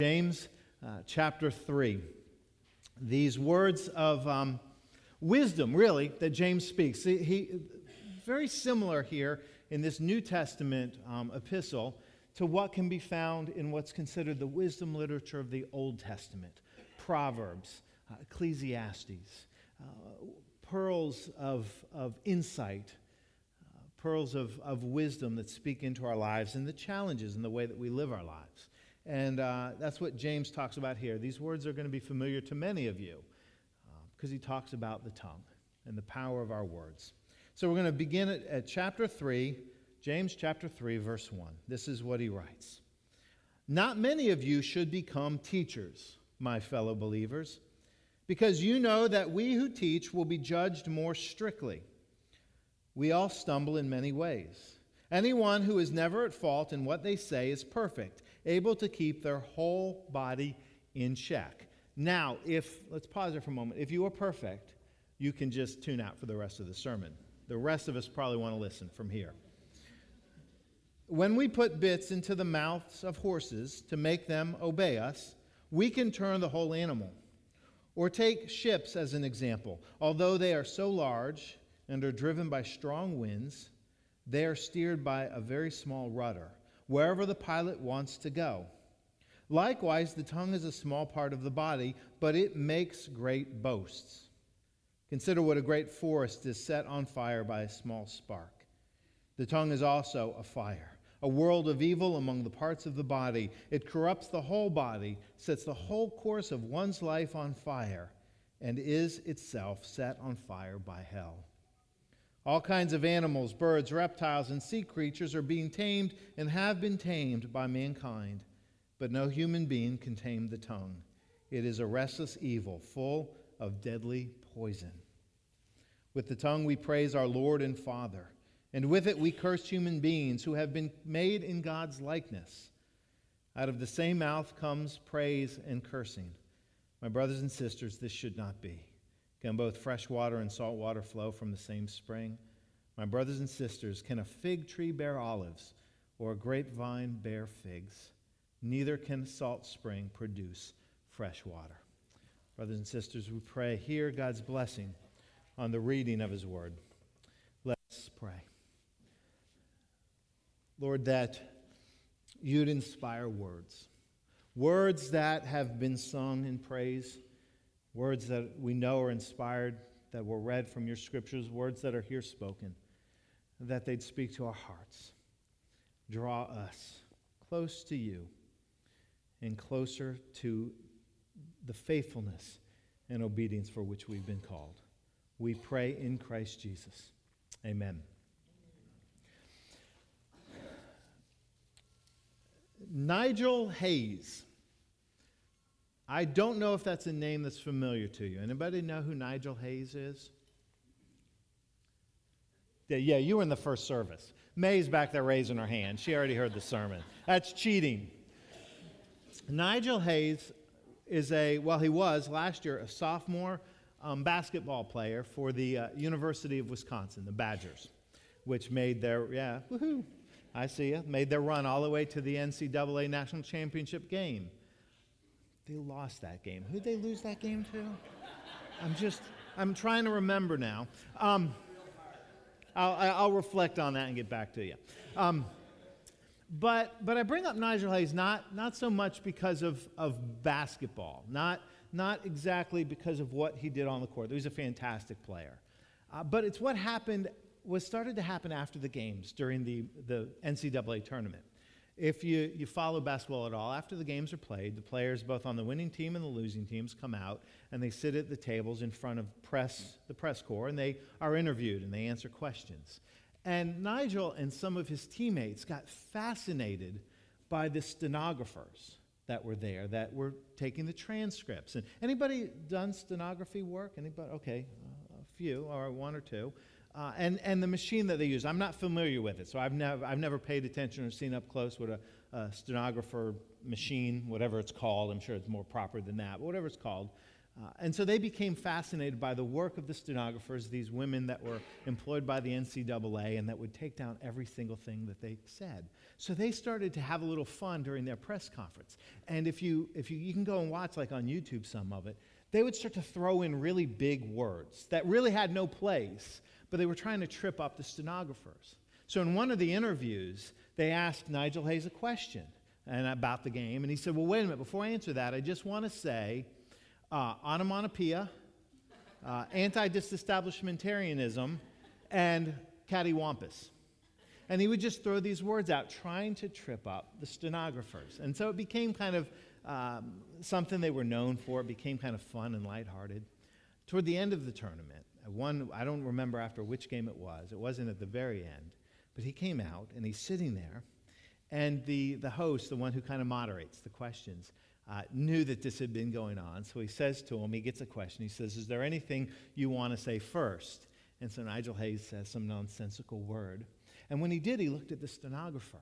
James uh, chapter 3. These words of um, wisdom, really, that James speaks. He, he, very similar here in this New Testament um, epistle to what can be found in what's considered the wisdom literature of the Old Testament Proverbs, uh, Ecclesiastes, uh, pearls of, of insight, uh, pearls of, of wisdom that speak into our lives and the challenges in the way that we live our lives. And uh, that's what James talks about here. These words are going to be familiar to many of you because uh, he talks about the tongue and the power of our words. So we're going to begin at, at chapter 3, James chapter 3, verse 1. This is what he writes Not many of you should become teachers, my fellow believers, because you know that we who teach will be judged more strictly. We all stumble in many ways. Anyone who is never at fault in what they say is perfect able to keep their whole body in check. Now, if, let's pause there for a moment. If you are perfect, you can just tune out for the rest of the sermon. The rest of us probably want to listen from here. When we put bits into the mouths of horses to make them obey us, we can turn the whole animal. Or take ships as an example. Although they are so large and are driven by strong winds, they are steered by a very small rudder wherever the pilot wants to go. Likewise, the tongue is a small part of the body, but it makes great boasts. Consider what a great forest is set on fire by a small spark. The tongue is also a fire, a world of evil among the parts of the body. It corrupts the whole body, sets the whole course of one's life on fire, and is itself set on fire by hell. All kinds of animals, birds, reptiles, and sea creatures are being tamed and have been tamed by mankind, but no human being can tame the tongue. It is a restless evil, full of deadly poison. With the tongue we praise our Lord and Father, and with it we curse human beings who have been made in God's likeness. Out of the same mouth comes praise and cursing. My brothers and sisters, this should not be. Can both fresh water and salt water flow from the same spring? My brothers and sisters, can a fig tree bear olives or a grapevine bear figs? Neither can a salt spring produce fresh water. Brothers and sisters, we pray, hear God's blessing on the reading of his word. Let's pray. Lord, that you'd inspire words, words that have been sung in praise words that we know are inspired, that were read from your scriptures, words that are here spoken, that they'd speak to our hearts. Draw us close to you and closer to the faithfulness and obedience for which we've been called. We pray in Christ Jesus. Amen. Nigel Hayes I don't know if that's a name that's familiar to you. Anybody know who Nigel Hayes is? Yeah, yeah, you were in the first service. May's back there raising her hand. She already heard the sermon. That's cheating. Nigel Hayes is a, well, he was last year a sophomore um, basketball player for the uh, University of Wisconsin, the Badgers, which made their, yeah, woohoo, I see you, made their run all the way to the NCAA national championship game. They lost that game. Who'd they lose that game to? I'm just, I'm trying to remember now. Um, I'll, I'll, reflect on that and get back to you. Um, but, but I bring up Nigel Hayes not, not so much because of, of basketball, not, not exactly because of what he did on the court. He was a fantastic player. Uh, but it's what happened, was started to happen after the games during the, the NCAA tournament. If you, you follow basketball at all, after the games are played, the players, both on the winning team and the losing teams, come out and they sit at the tables in front of press, the press corps and they are interviewed and they answer questions. And Nigel and some of his teammates got fascinated by the stenographers that were there that were taking the transcripts. And anybody done stenography work? Anybody? Okay, a few or one or two. Uh, and, and the machine that they use, I'm not familiar with it, so I've never, I've never paid attention or seen up close what a, a stenographer machine, whatever it's called, I'm sure it's more proper than that, but whatever it's called, Uh, and so they became fascinated by the work of the stenographers, these women that were employed by the NCAA and that would take down every single thing that they said. So they started to have a little fun during their press conference. And if you, if you, you can go and watch, like on YouTube, some of it, they would start to throw in really big words that really had no place, but they were trying to trip up the stenographers. So in one of the interviews, they asked Nigel Hayes a question and about the game, and he said, Well, wait a minute, before I answer that, I just want to say uh, onomatopoeia, uh, anti disestablishmentarianism, and cattywampus. And he would just throw these words out, trying to trip up the stenographers. And so it became kind of um, something they were known for. It became kind of fun and lighthearted. Toward the end of the tournament, one, I don't remember after which game it was, it wasn't at the very end, but he came out and he's sitting there. And the, the host, the one who kind of moderates the questions, uh, knew that this had been going on. So he says to him, he gets a question. He says, Is there anything you want to say first? And so Nigel Hayes says some nonsensical word. And when he did, he looked at the stenographer.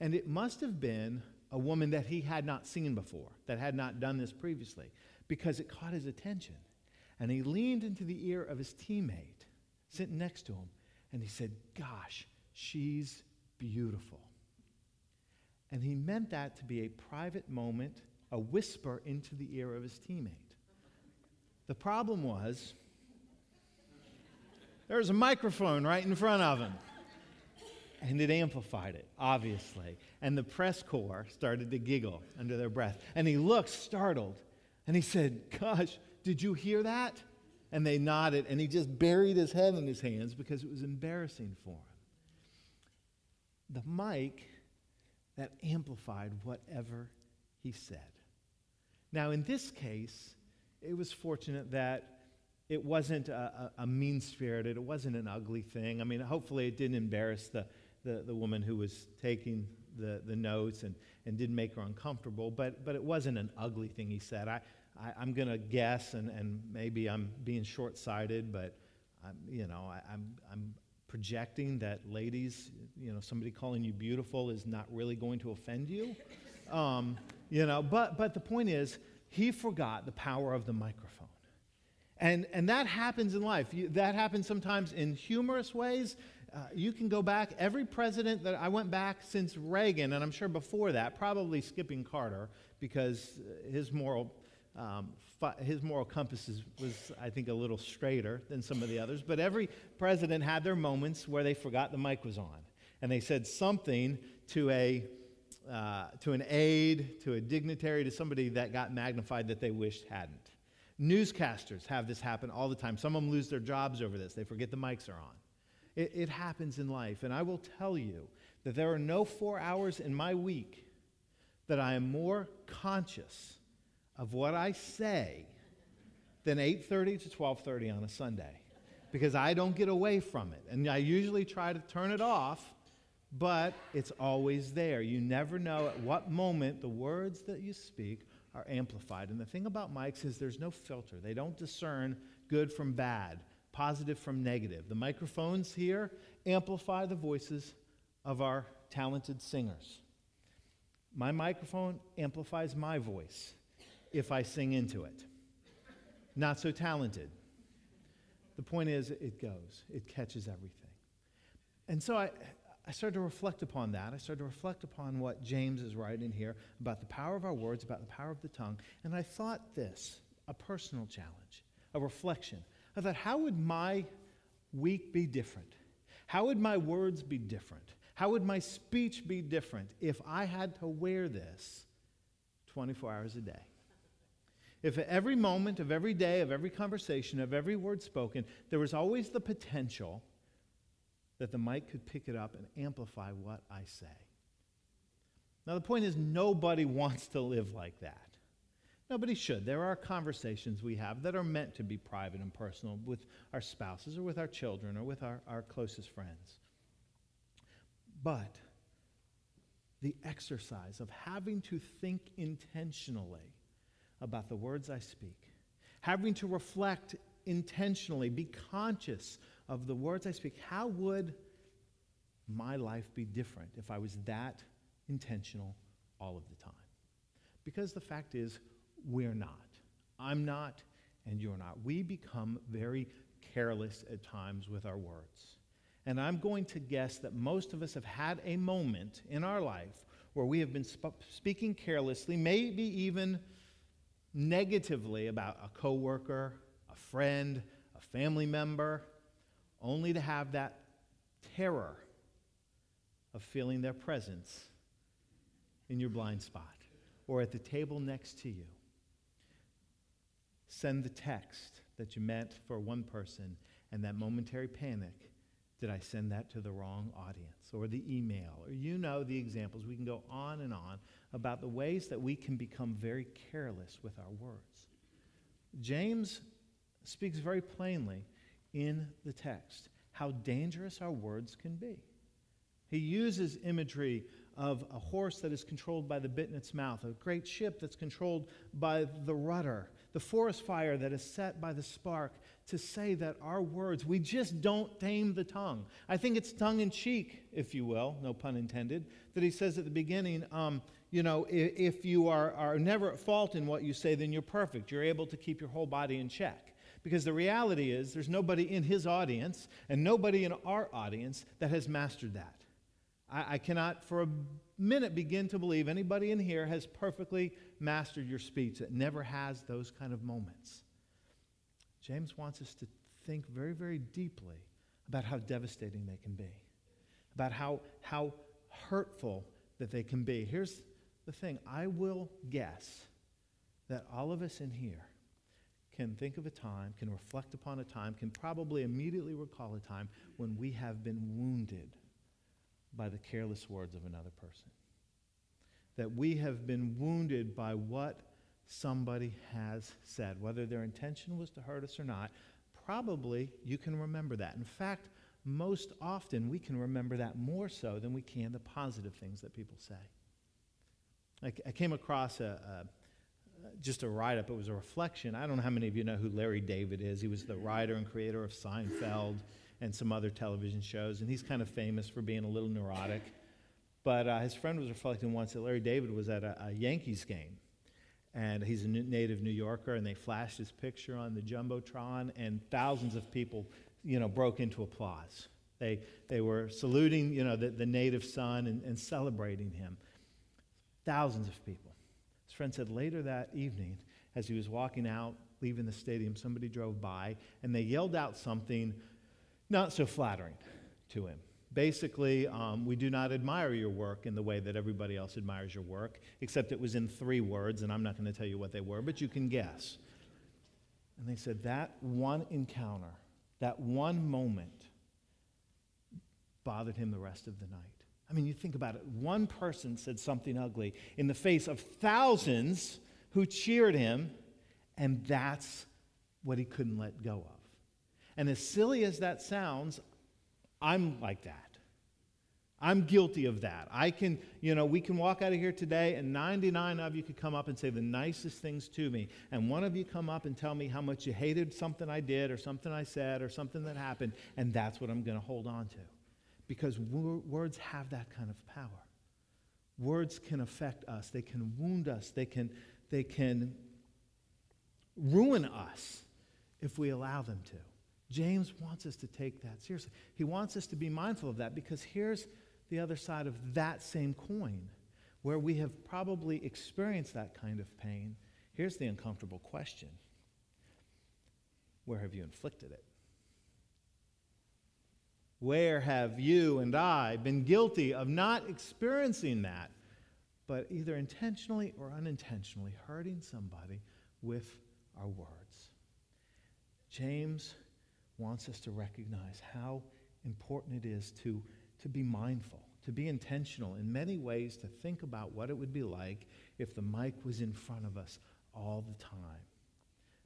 And it must have been a woman that he had not seen before, that had not done this previously, because it caught his attention. And he leaned into the ear of his teammate sitting next to him, and he said, Gosh, she's beautiful. And he meant that to be a private moment a whisper into the ear of his teammate. The problem was there was a microphone right in front of him. And it amplified it, obviously. And the press corps started to giggle under their breath. And he looked startled. And he said, Gosh, did you hear that? And they nodded. And he just buried his head in his hands because it was embarrassing for him. The mic that amplified whatever he said. Now, in this case, it was fortunate that it wasn't a, a, a mean spirited, it wasn't an ugly thing. I mean, hopefully, it didn't embarrass the, the, the woman who was taking the, the notes and, and didn't make her uncomfortable, but, but it wasn't an ugly thing he said. I, I, am going to guess, and, and maybe I'm being short sighted, but I'm, you know, I, I'm, I'm projecting that ladies, you know, somebody calling you beautiful is not really going to offend you. Um, you know, but, but the point is, he forgot the power of the microphone. And, and that happens in life. You, that happens sometimes in humorous ways. Uh, you can go back, every president that I went back since Reagan, and I'm sure before that, probably skipping Carter, because his moral, um, his moral compass is, was, I think, a little straighter than some of the others. But every president had their moments where they forgot the mic was on. And they said something to a uh, to an aide, to a dignitary, to somebody that got magnified that they wished hadn't. Newscasters have this happen all the time. Some of them lose their jobs over this, they forget the mics are on. It, it happens in life. And I will tell you that there are no four hours in my week that I am more conscious of what I say than 8:30 to 12:30 on a Sunday because I don't get away from it. And I usually try to turn it off but it's always there. You never know at what moment the words that you speak are amplified. And the thing about mics is there's no filter, they don't discern good from bad, positive from negative. The microphones here amplify the voices of our talented singers. My microphone amplifies my voice if I sing into it. Not so talented. The point is, it goes, it catches everything. And so I, I started to reflect upon that. I started to reflect upon what James is writing here about the power of our words, about the power of the tongue. And I thought this a personal challenge, a reflection. I thought, how would my week be different? How would my words be different? How would my speech be different if I had to wear this 24 hours a day? If at every moment of every day, of every conversation, of every word spoken, there was always the potential that the mic could pick it up and amplify what I say. Now, the point is, nobody wants to live like that. Nobody should. There are conversations we have that are meant to be private and personal with our spouses or with our children or with our, our closest friends. But the exercise of having to think intentionally about the words I speak, having to reflect intentionally, be conscious of the words I speak, how would my life be different if I was that intentional all of the time? Because the fact is, we're not. I'm not, and you're not. We become very careless at times with our words. And I'm going to guess that most of us have had a moment in our life where we have been sp- speaking carelessly, maybe even negatively about a coworker, a friend, a family member, only to have that terror of feeling their presence in your blind spot or at the table next to you. Send the text that you meant for one person and that momentary panic did I send that to the wrong audience? Or the email? Or you know the examples. We can go on and on about the ways that we can become very careless with our words. James speaks very plainly in the text how dangerous our words can be. He uses imagery of a horse that is controlled by the bit in its mouth, a great ship that's controlled by the rudder, the forest fire that is set by the spark, to say that our words, we just don't tame the tongue. I think it's tongue in cheek, if you will, no pun intended, that he says at the beginning, um, you know, if, if you are, are never at fault in what you say, then you're perfect. You're able to keep your whole body in check. Because the reality is, there's nobody in his audience and nobody in our audience that has mastered that. I, I cannot for a minute begin to believe anybody in here has perfectly mastered your speech, that never has those kind of moments. James wants us to think very, very deeply about how devastating they can be, about how, how hurtful that they can be. Here's the thing I will guess that all of us in here can think of a time, can reflect upon a time, can probably immediately recall a time when we have been wounded by the careless words of another person. That we have been wounded by what somebody has said, whether their intention was to hurt us or not, probably you can remember that. In fact, most often we can remember that more so than we can the positive things that people say. I, I came across a, a just a write up, it was a reflection. I don't know how many of you know who Larry David is. He was the writer and creator of Seinfeld and some other television shows, and he's kind of famous for being a little neurotic. But uh, his friend was reflecting once that Larry David was at a, a Yankees game, and he's a native New Yorker, and they flashed his picture on the jumbotron, and thousands of people, you know, broke into applause. They, they were saluting, you know, the, the native son and, and celebrating him. Thousands of people. His friend said later that evening, as he was walking out, leaving the stadium, somebody drove by, and they yelled out something not so flattering to him. Basically, um, we do not admire your work in the way that everybody else admires your work, except it was in three words, and I'm not going to tell you what they were, but you can guess. And they said that one encounter, that one moment, bothered him the rest of the night. I mean, you think about it. One person said something ugly in the face of thousands who cheered him, and that's what he couldn't let go of. And as silly as that sounds, I'm like that. I'm guilty of that. I can, you know, we can walk out of here today and 99 of you could come up and say the nicest things to me. And one of you come up and tell me how much you hated something I did or something I said or something that happened. And that's what I'm going to hold on to. Because words have that kind of power. Words can affect us, they can wound us, they can, they can ruin us if we allow them to. James wants us to take that seriously. He wants us to be mindful of that because here's the other side of that same coin where we have probably experienced that kind of pain. Here's the uncomfortable question Where have you inflicted it? Where have you and I been guilty of not experiencing that, but either intentionally or unintentionally hurting somebody with our words? James wants us to recognize how important it is to, to be mindful, to be intentional in many ways, to think about what it would be like if the mic was in front of us all the time.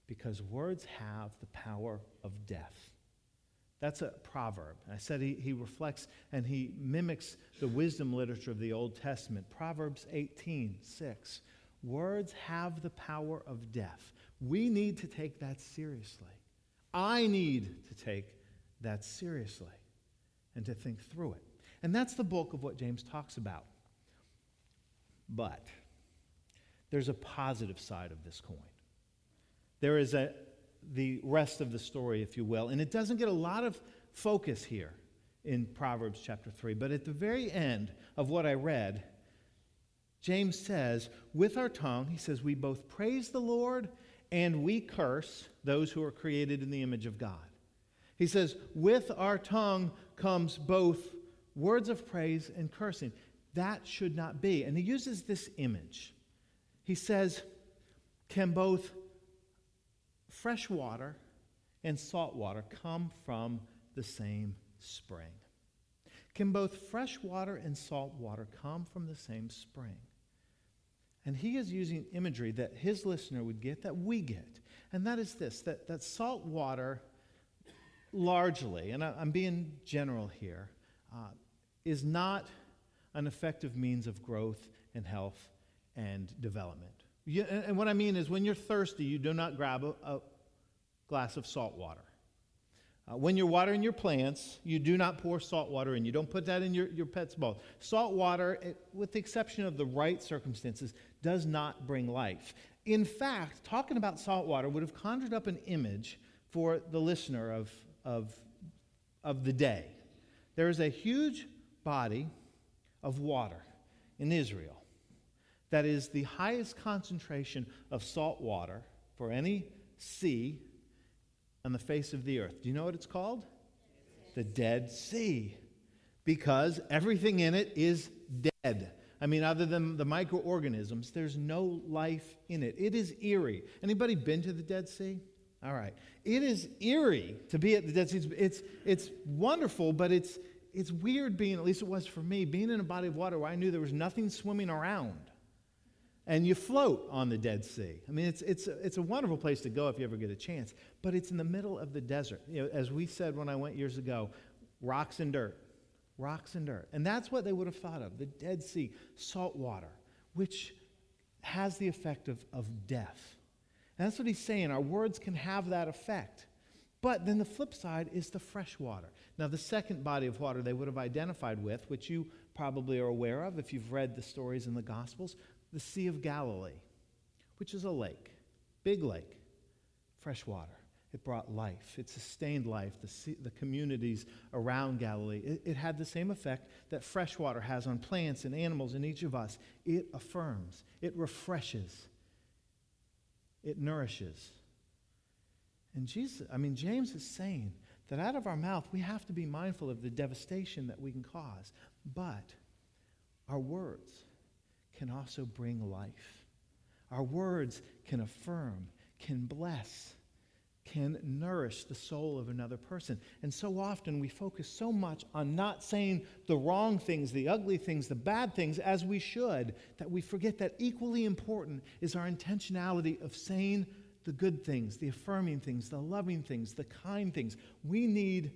Because words have the power of death. That's a proverb. I said he, he reflects and he mimics the wisdom literature of the Old Testament. Proverbs 18, 6. Words have the power of death. We need to take that seriously. I need to take that seriously and to think through it. And that's the bulk of what James talks about. But there's a positive side of this coin. There is a, the rest of the story, if you will. And it doesn't get a lot of focus here in Proverbs chapter 3. But at the very end of what I read, James says, with our tongue, he says, we both praise the Lord and we curse those who are created in the image of God. He says, with our tongue comes both words of praise and cursing. That should not be. And he uses this image. He says, can both fresh water and salt water come from the same spring? Can both fresh water and salt water come from the same spring? And he is using imagery that his listener would get, that we get. And that is this that, that salt water, largely, and I, am being general here, uh, is not an effective means of growth and health and development. You, and, and, what I mean is, when you're thirsty, you do not grab a, a glass of salt water. Uh, when you're watering your plants, you do not pour salt water in. You don't put that in your, your pet's bowl. Salt water, it, with the exception of the right circumstances, does not bring life. In fact, talking about salt water would have conjured up an image for the listener of, of, of the day. There is a huge body of water in Israel that is the highest concentration of salt water for any sea on the face of the earth. Do you know what it's called? The Dead Sea. Because everything in it is dead. I mean, other than the microorganisms, there's no life in it. It is eerie. Anybody been to the Dead Sea? All right. It is eerie to be at the Dead Sea. It's, it's, wonderful, but it's, it's weird being, at least it was for me, being in a body of water where I knew there was nothing swimming around and you float on the Dead Sea. I mean, it's, it's, it's a wonderful place to go if you ever get a chance, but it's in the middle of the desert. You know, as we said when I went years ago, rocks and dirt. Rocks and dirt. And that's what they would have thought of the Dead Sea, salt water, which has the effect of, of death. And that's what he's saying. Our words can have that effect. But then the flip side is the fresh water. Now, the second body of water they would have identified with, which you probably are aware of if you've read the stories in the Gospels, the Sea of Galilee, which is a lake, big lake, fresh water. It brought life. It sustained life, the, sea, the communities around Galilee. It, it had the same effect that fresh water has on plants and animals in each of us. It affirms, it refreshes, it nourishes. And Jesus, I mean, James is saying that out of our mouth, we have to be mindful of the devastation that we can cause. But our words, can also bring life. Our words can affirm, can bless, can nourish the soul of another person. And so often we focus so much on not saying the wrong things, the ugly things, the bad things as we should, that we forget that equally important is our intentionality of saying the good things, the affirming things, the loving things, the kind things. We need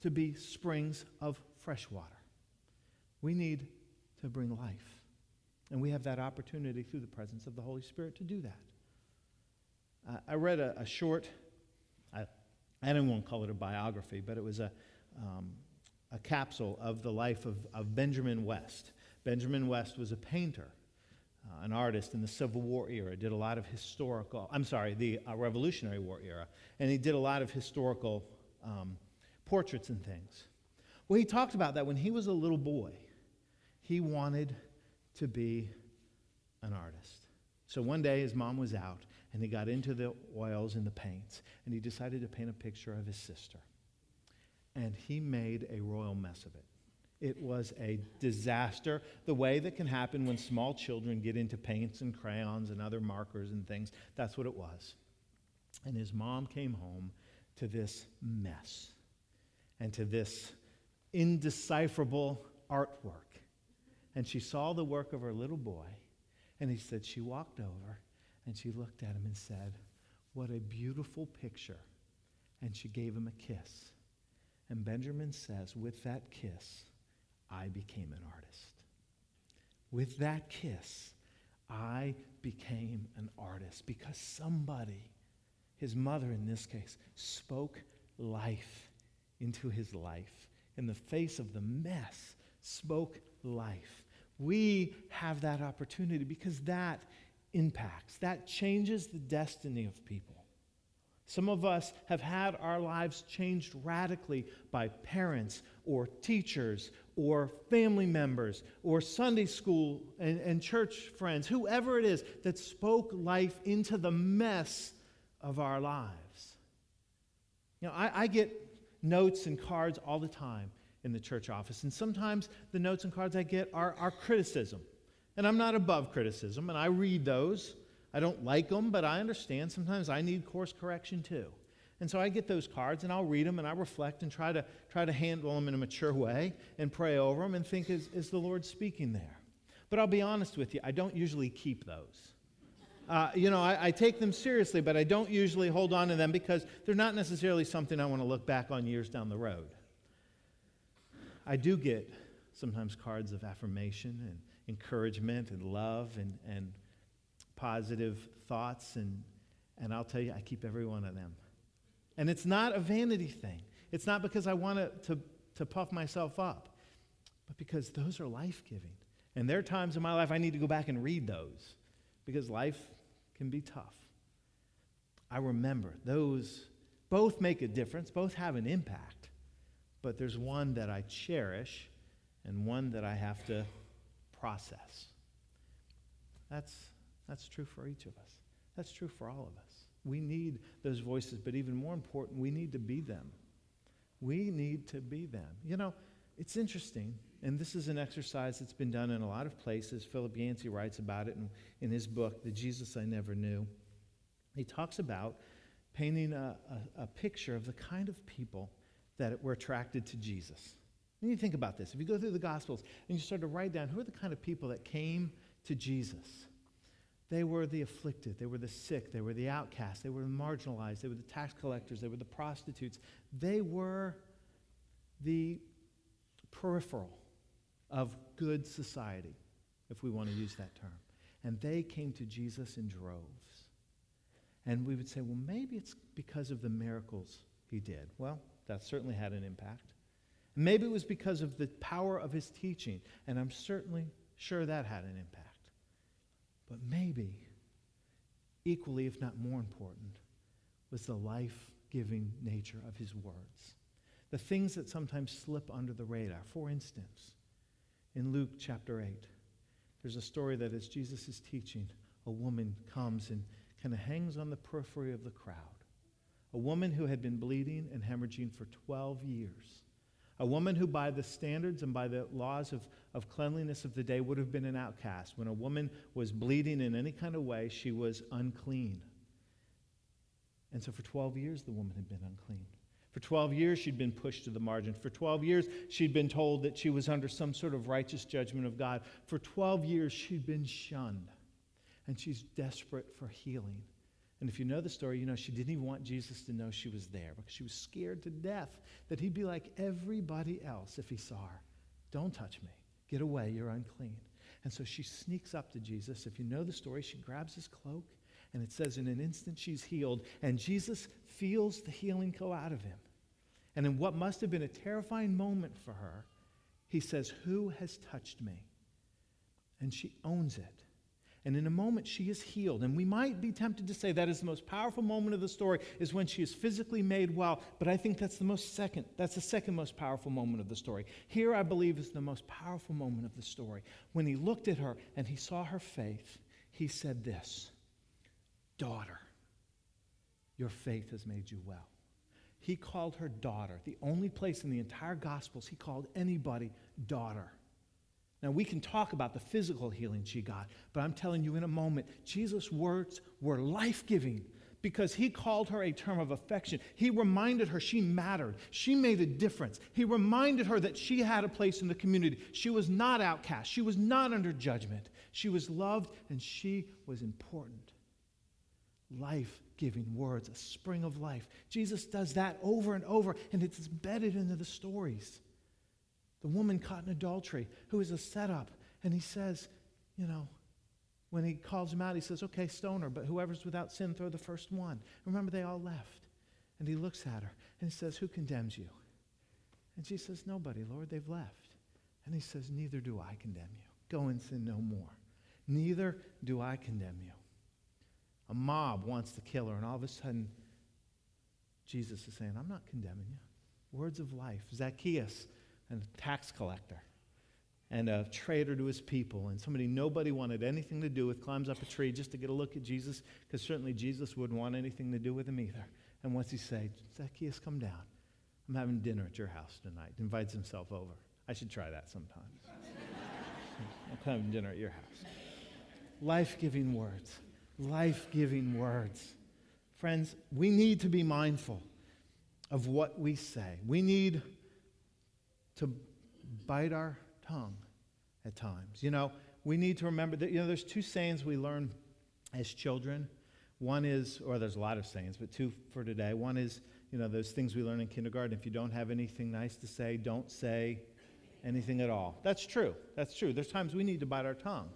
to be springs of fresh water. We need to bring life. And we have that opportunity through the presence of the Holy Spirit to do that. I read a, a short, I, I don't want to call it a biography, but it was a, um, a capsule of the life of, of Benjamin West. Benjamin West was a painter, uh, an artist in the Civil War era, did a lot of historical, I'm sorry, the uh, Revolutionary War era, and he did a lot of historical um, portraits and things. Well, he talked about that when he was a little boy. He wanted to be an artist. So one day his mom was out and he got into the oils and the paints and he decided to paint a picture of his sister. And he made a royal mess of it. It was a disaster, the way that can happen when small children get into paints and crayons and other markers and things. That's what it was. And his mom came home to this mess and to this indecipherable artwork and she saw the work of her little boy. And he said, she walked over and she looked at him and said, What a beautiful picture. And she gave him a kiss. And Benjamin says, With that kiss, I became an artist. With that kiss, I became an artist because somebody, his mother in this case, spoke life into his life. In the face of the mess, spoke life we have that opportunity because that impacts, that changes the destiny of people. Some of us have had our lives changed radically by parents or teachers or family members or Sunday school and, and, church friends, whoever it is that spoke life into the mess of our lives. You know, I, I get notes and cards all the time in the church office, and sometimes the notes and cards I get are, are criticism. And I'm not above criticism, and I read those. I don't like them, but I understand sometimes I need course correction too. And so I get those cards and I'll read them and I reflect and try to, try to handle them in a mature way and pray over them and think, is, is the Lord speaking there? But I'll be honest with you, I don't usually keep those. Uh, you know, I, I, take them seriously, but I don't usually hold on to them because they're not necessarily something I want to look back on years down the road. I do get sometimes cards of affirmation and encouragement and love and, and positive thoughts, and, and I'll tell you, I keep every one of them. And it's not a vanity thing. It's not because I want to, to, to puff myself up, but because those are life giving. And there are times in my life I need to go back and read those because life can be tough. I remember those both make a difference, both have an impact, but there's one that I cherish and one that I have to process. That's, that's true for each of us. That's true for all of us. We need those voices, but even more important, we need to be them. We need to be them. You know, it's interesting, and this is an exercise that's been done in a lot of places. Philip Yancey writes about it in, in his book, The Jesus I Never Knew. He talks about painting a, a, a picture of the kind of people that were attracted to Jesus. And you think about this. If you go through the Gospels and you start to write down who are the kind of people that came to Jesus, they were the afflicted, they were the sick, they were the outcasts, they were the marginalized, they were the tax collectors, they were the prostitutes. They were the peripheral of good society, if we want to use that term. And they came to Jesus in droves. And we would say, well, maybe it's because of the miracles he did. Well, that certainly had an impact. Maybe it was because of the power of his teaching, and I'm certainly sure that had an impact. But maybe, equally, if not more important, was the life giving nature of his words. The things that sometimes slip under the radar. For instance, in Luke chapter 8, there's a story that as Jesus is teaching, a woman comes and kind of hangs on the periphery of the crowd. A woman who had been bleeding and hemorrhaging for 12 years. A woman who, by the standards and by the laws of, of cleanliness of the day, would have been an outcast. When a woman was bleeding in any kind of way, she was unclean. And so for 12 years, the woman had been unclean. For 12 years, she'd been pushed to the margin. For 12 years, she'd been told that she was under some sort of righteous judgment of God. For 12 years, she'd been shunned. And she's desperate for healing. And if you know the story, you know she didn't even want Jesus to know she was there because she was scared to death that he'd be like everybody else if he saw her. Don't touch me. Get away. You're unclean. And so she sneaks up to Jesus. If you know the story, she grabs his cloak, and it says in an instant she's healed, and Jesus feels the healing go out of him. And in what must have been a terrifying moment for her, he says, Who has touched me? And she owns it. And in a moment, she is healed. And we might be tempted to say that is the most powerful moment of the story, is when she is physically made well. But I think that's the most second, that's the second most powerful moment of the story. Here, I believe, is the most powerful moment of the story. When he looked at her and he saw her faith, he said this Daughter, your faith has made you well. He called her daughter. The only place in the entire Gospels he called anybody daughter. Now, we can talk about the physical healing she got, but I'm telling you in a moment, Jesus' words were life giving because he called her a term of affection. He reminded her she mattered, she made a difference. He reminded her that she had a place in the community. She was not outcast, she was not under judgment. She was loved and she was important. Life giving words, a spring of life. Jesus does that over and over, and it's embedded into the stories the woman caught in adultery, who is a setup. And he says, you know, when he calls him out, he says, okay, stone her, but whoever's without sin, throw the first one. Remember, they all left. And he looks at her and he says, Who condemns you? And she says, Nobody, Lord, they've left. And he says, Neither do I condemn you. Go and sin no more. Neither do I condemn you. A mob wants to kill her, and all of a sudden, Jesus is saying, I'm not condemning you. Words of life. Zacchaeus, a tax collector and a traitor to his people, and somebody nobody wanted anything to do with, climbs up a tree just to get a look at Jesus, because certainly Jesus wouldn't want anything to do with him either. And once he say? Zacchaeus, come down. I'm having dinner at your house tonight. Invites himself over. I should try that sometime. I'm having dinner at your house. Life giving words. Life giving words. Friends, we need to be mindful of what we say. We need to bite our tongue at times. You know, we need to remember that, you know, there's two sayings we learn as children. One is, or there's a lot of sayings, but two for today. One is, you know, those things we learn in kindergarten. If you don't have anything nice to say, don't say anything at all. That's true. That's true. There's times we need to bite our tongue.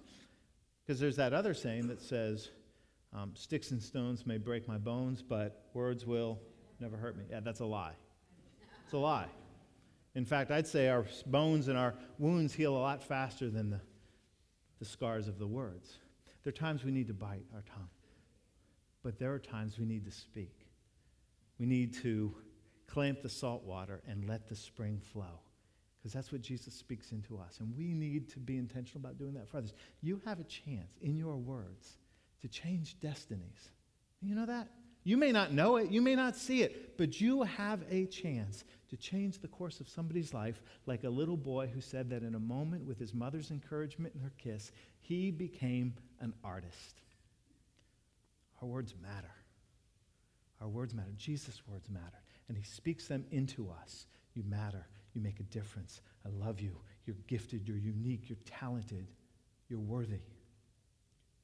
Because there's that other saying that says, um, sticks and stones may break my bones, but words will never hurt me. Yeah, that's a lie. It's a lie. In fact, I'd say our bones and our wounds heal a lot faster than the, the scars of the words. There are times we need to bite our tongue, but there are times we need to speak. We need to clamp the salt water and let the spring flow because that's what Jesus speaks into us. And we need to be intentional about doing that for others. You have a chance in your words to change destinies. You know that? You may not know it, you may not see it, but you have a chance to change the course of somebody's life, like a little boy who said that in a moment with his mother's encouragement and her kiss, he became an artist. Our words matter. Our words matter. Jesus' words matter. And he speaks them into us. You matter. You make a difference. I love you. You're gifted. You're unique. You're talented. You're worthy.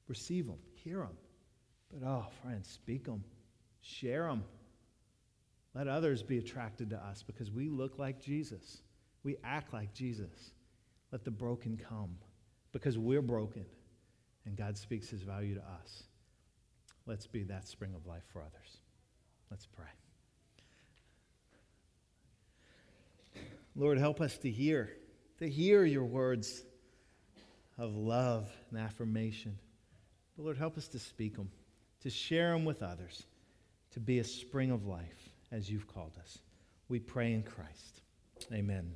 Receive them. Hear them. But oh, friends, speak them. Share them. Let others be attracted to us because we look like Jesus. We act like Jesus. Let the broken come because we're broken and God speaks his value to us. Let's be that spring of life for others. Let's pray. Lord, help us to hear, to hear your words of love and affirmation. But Lord, help us to speak them, to share them with others, to be a spring of life as you've called us. We pray in Christ. Amen.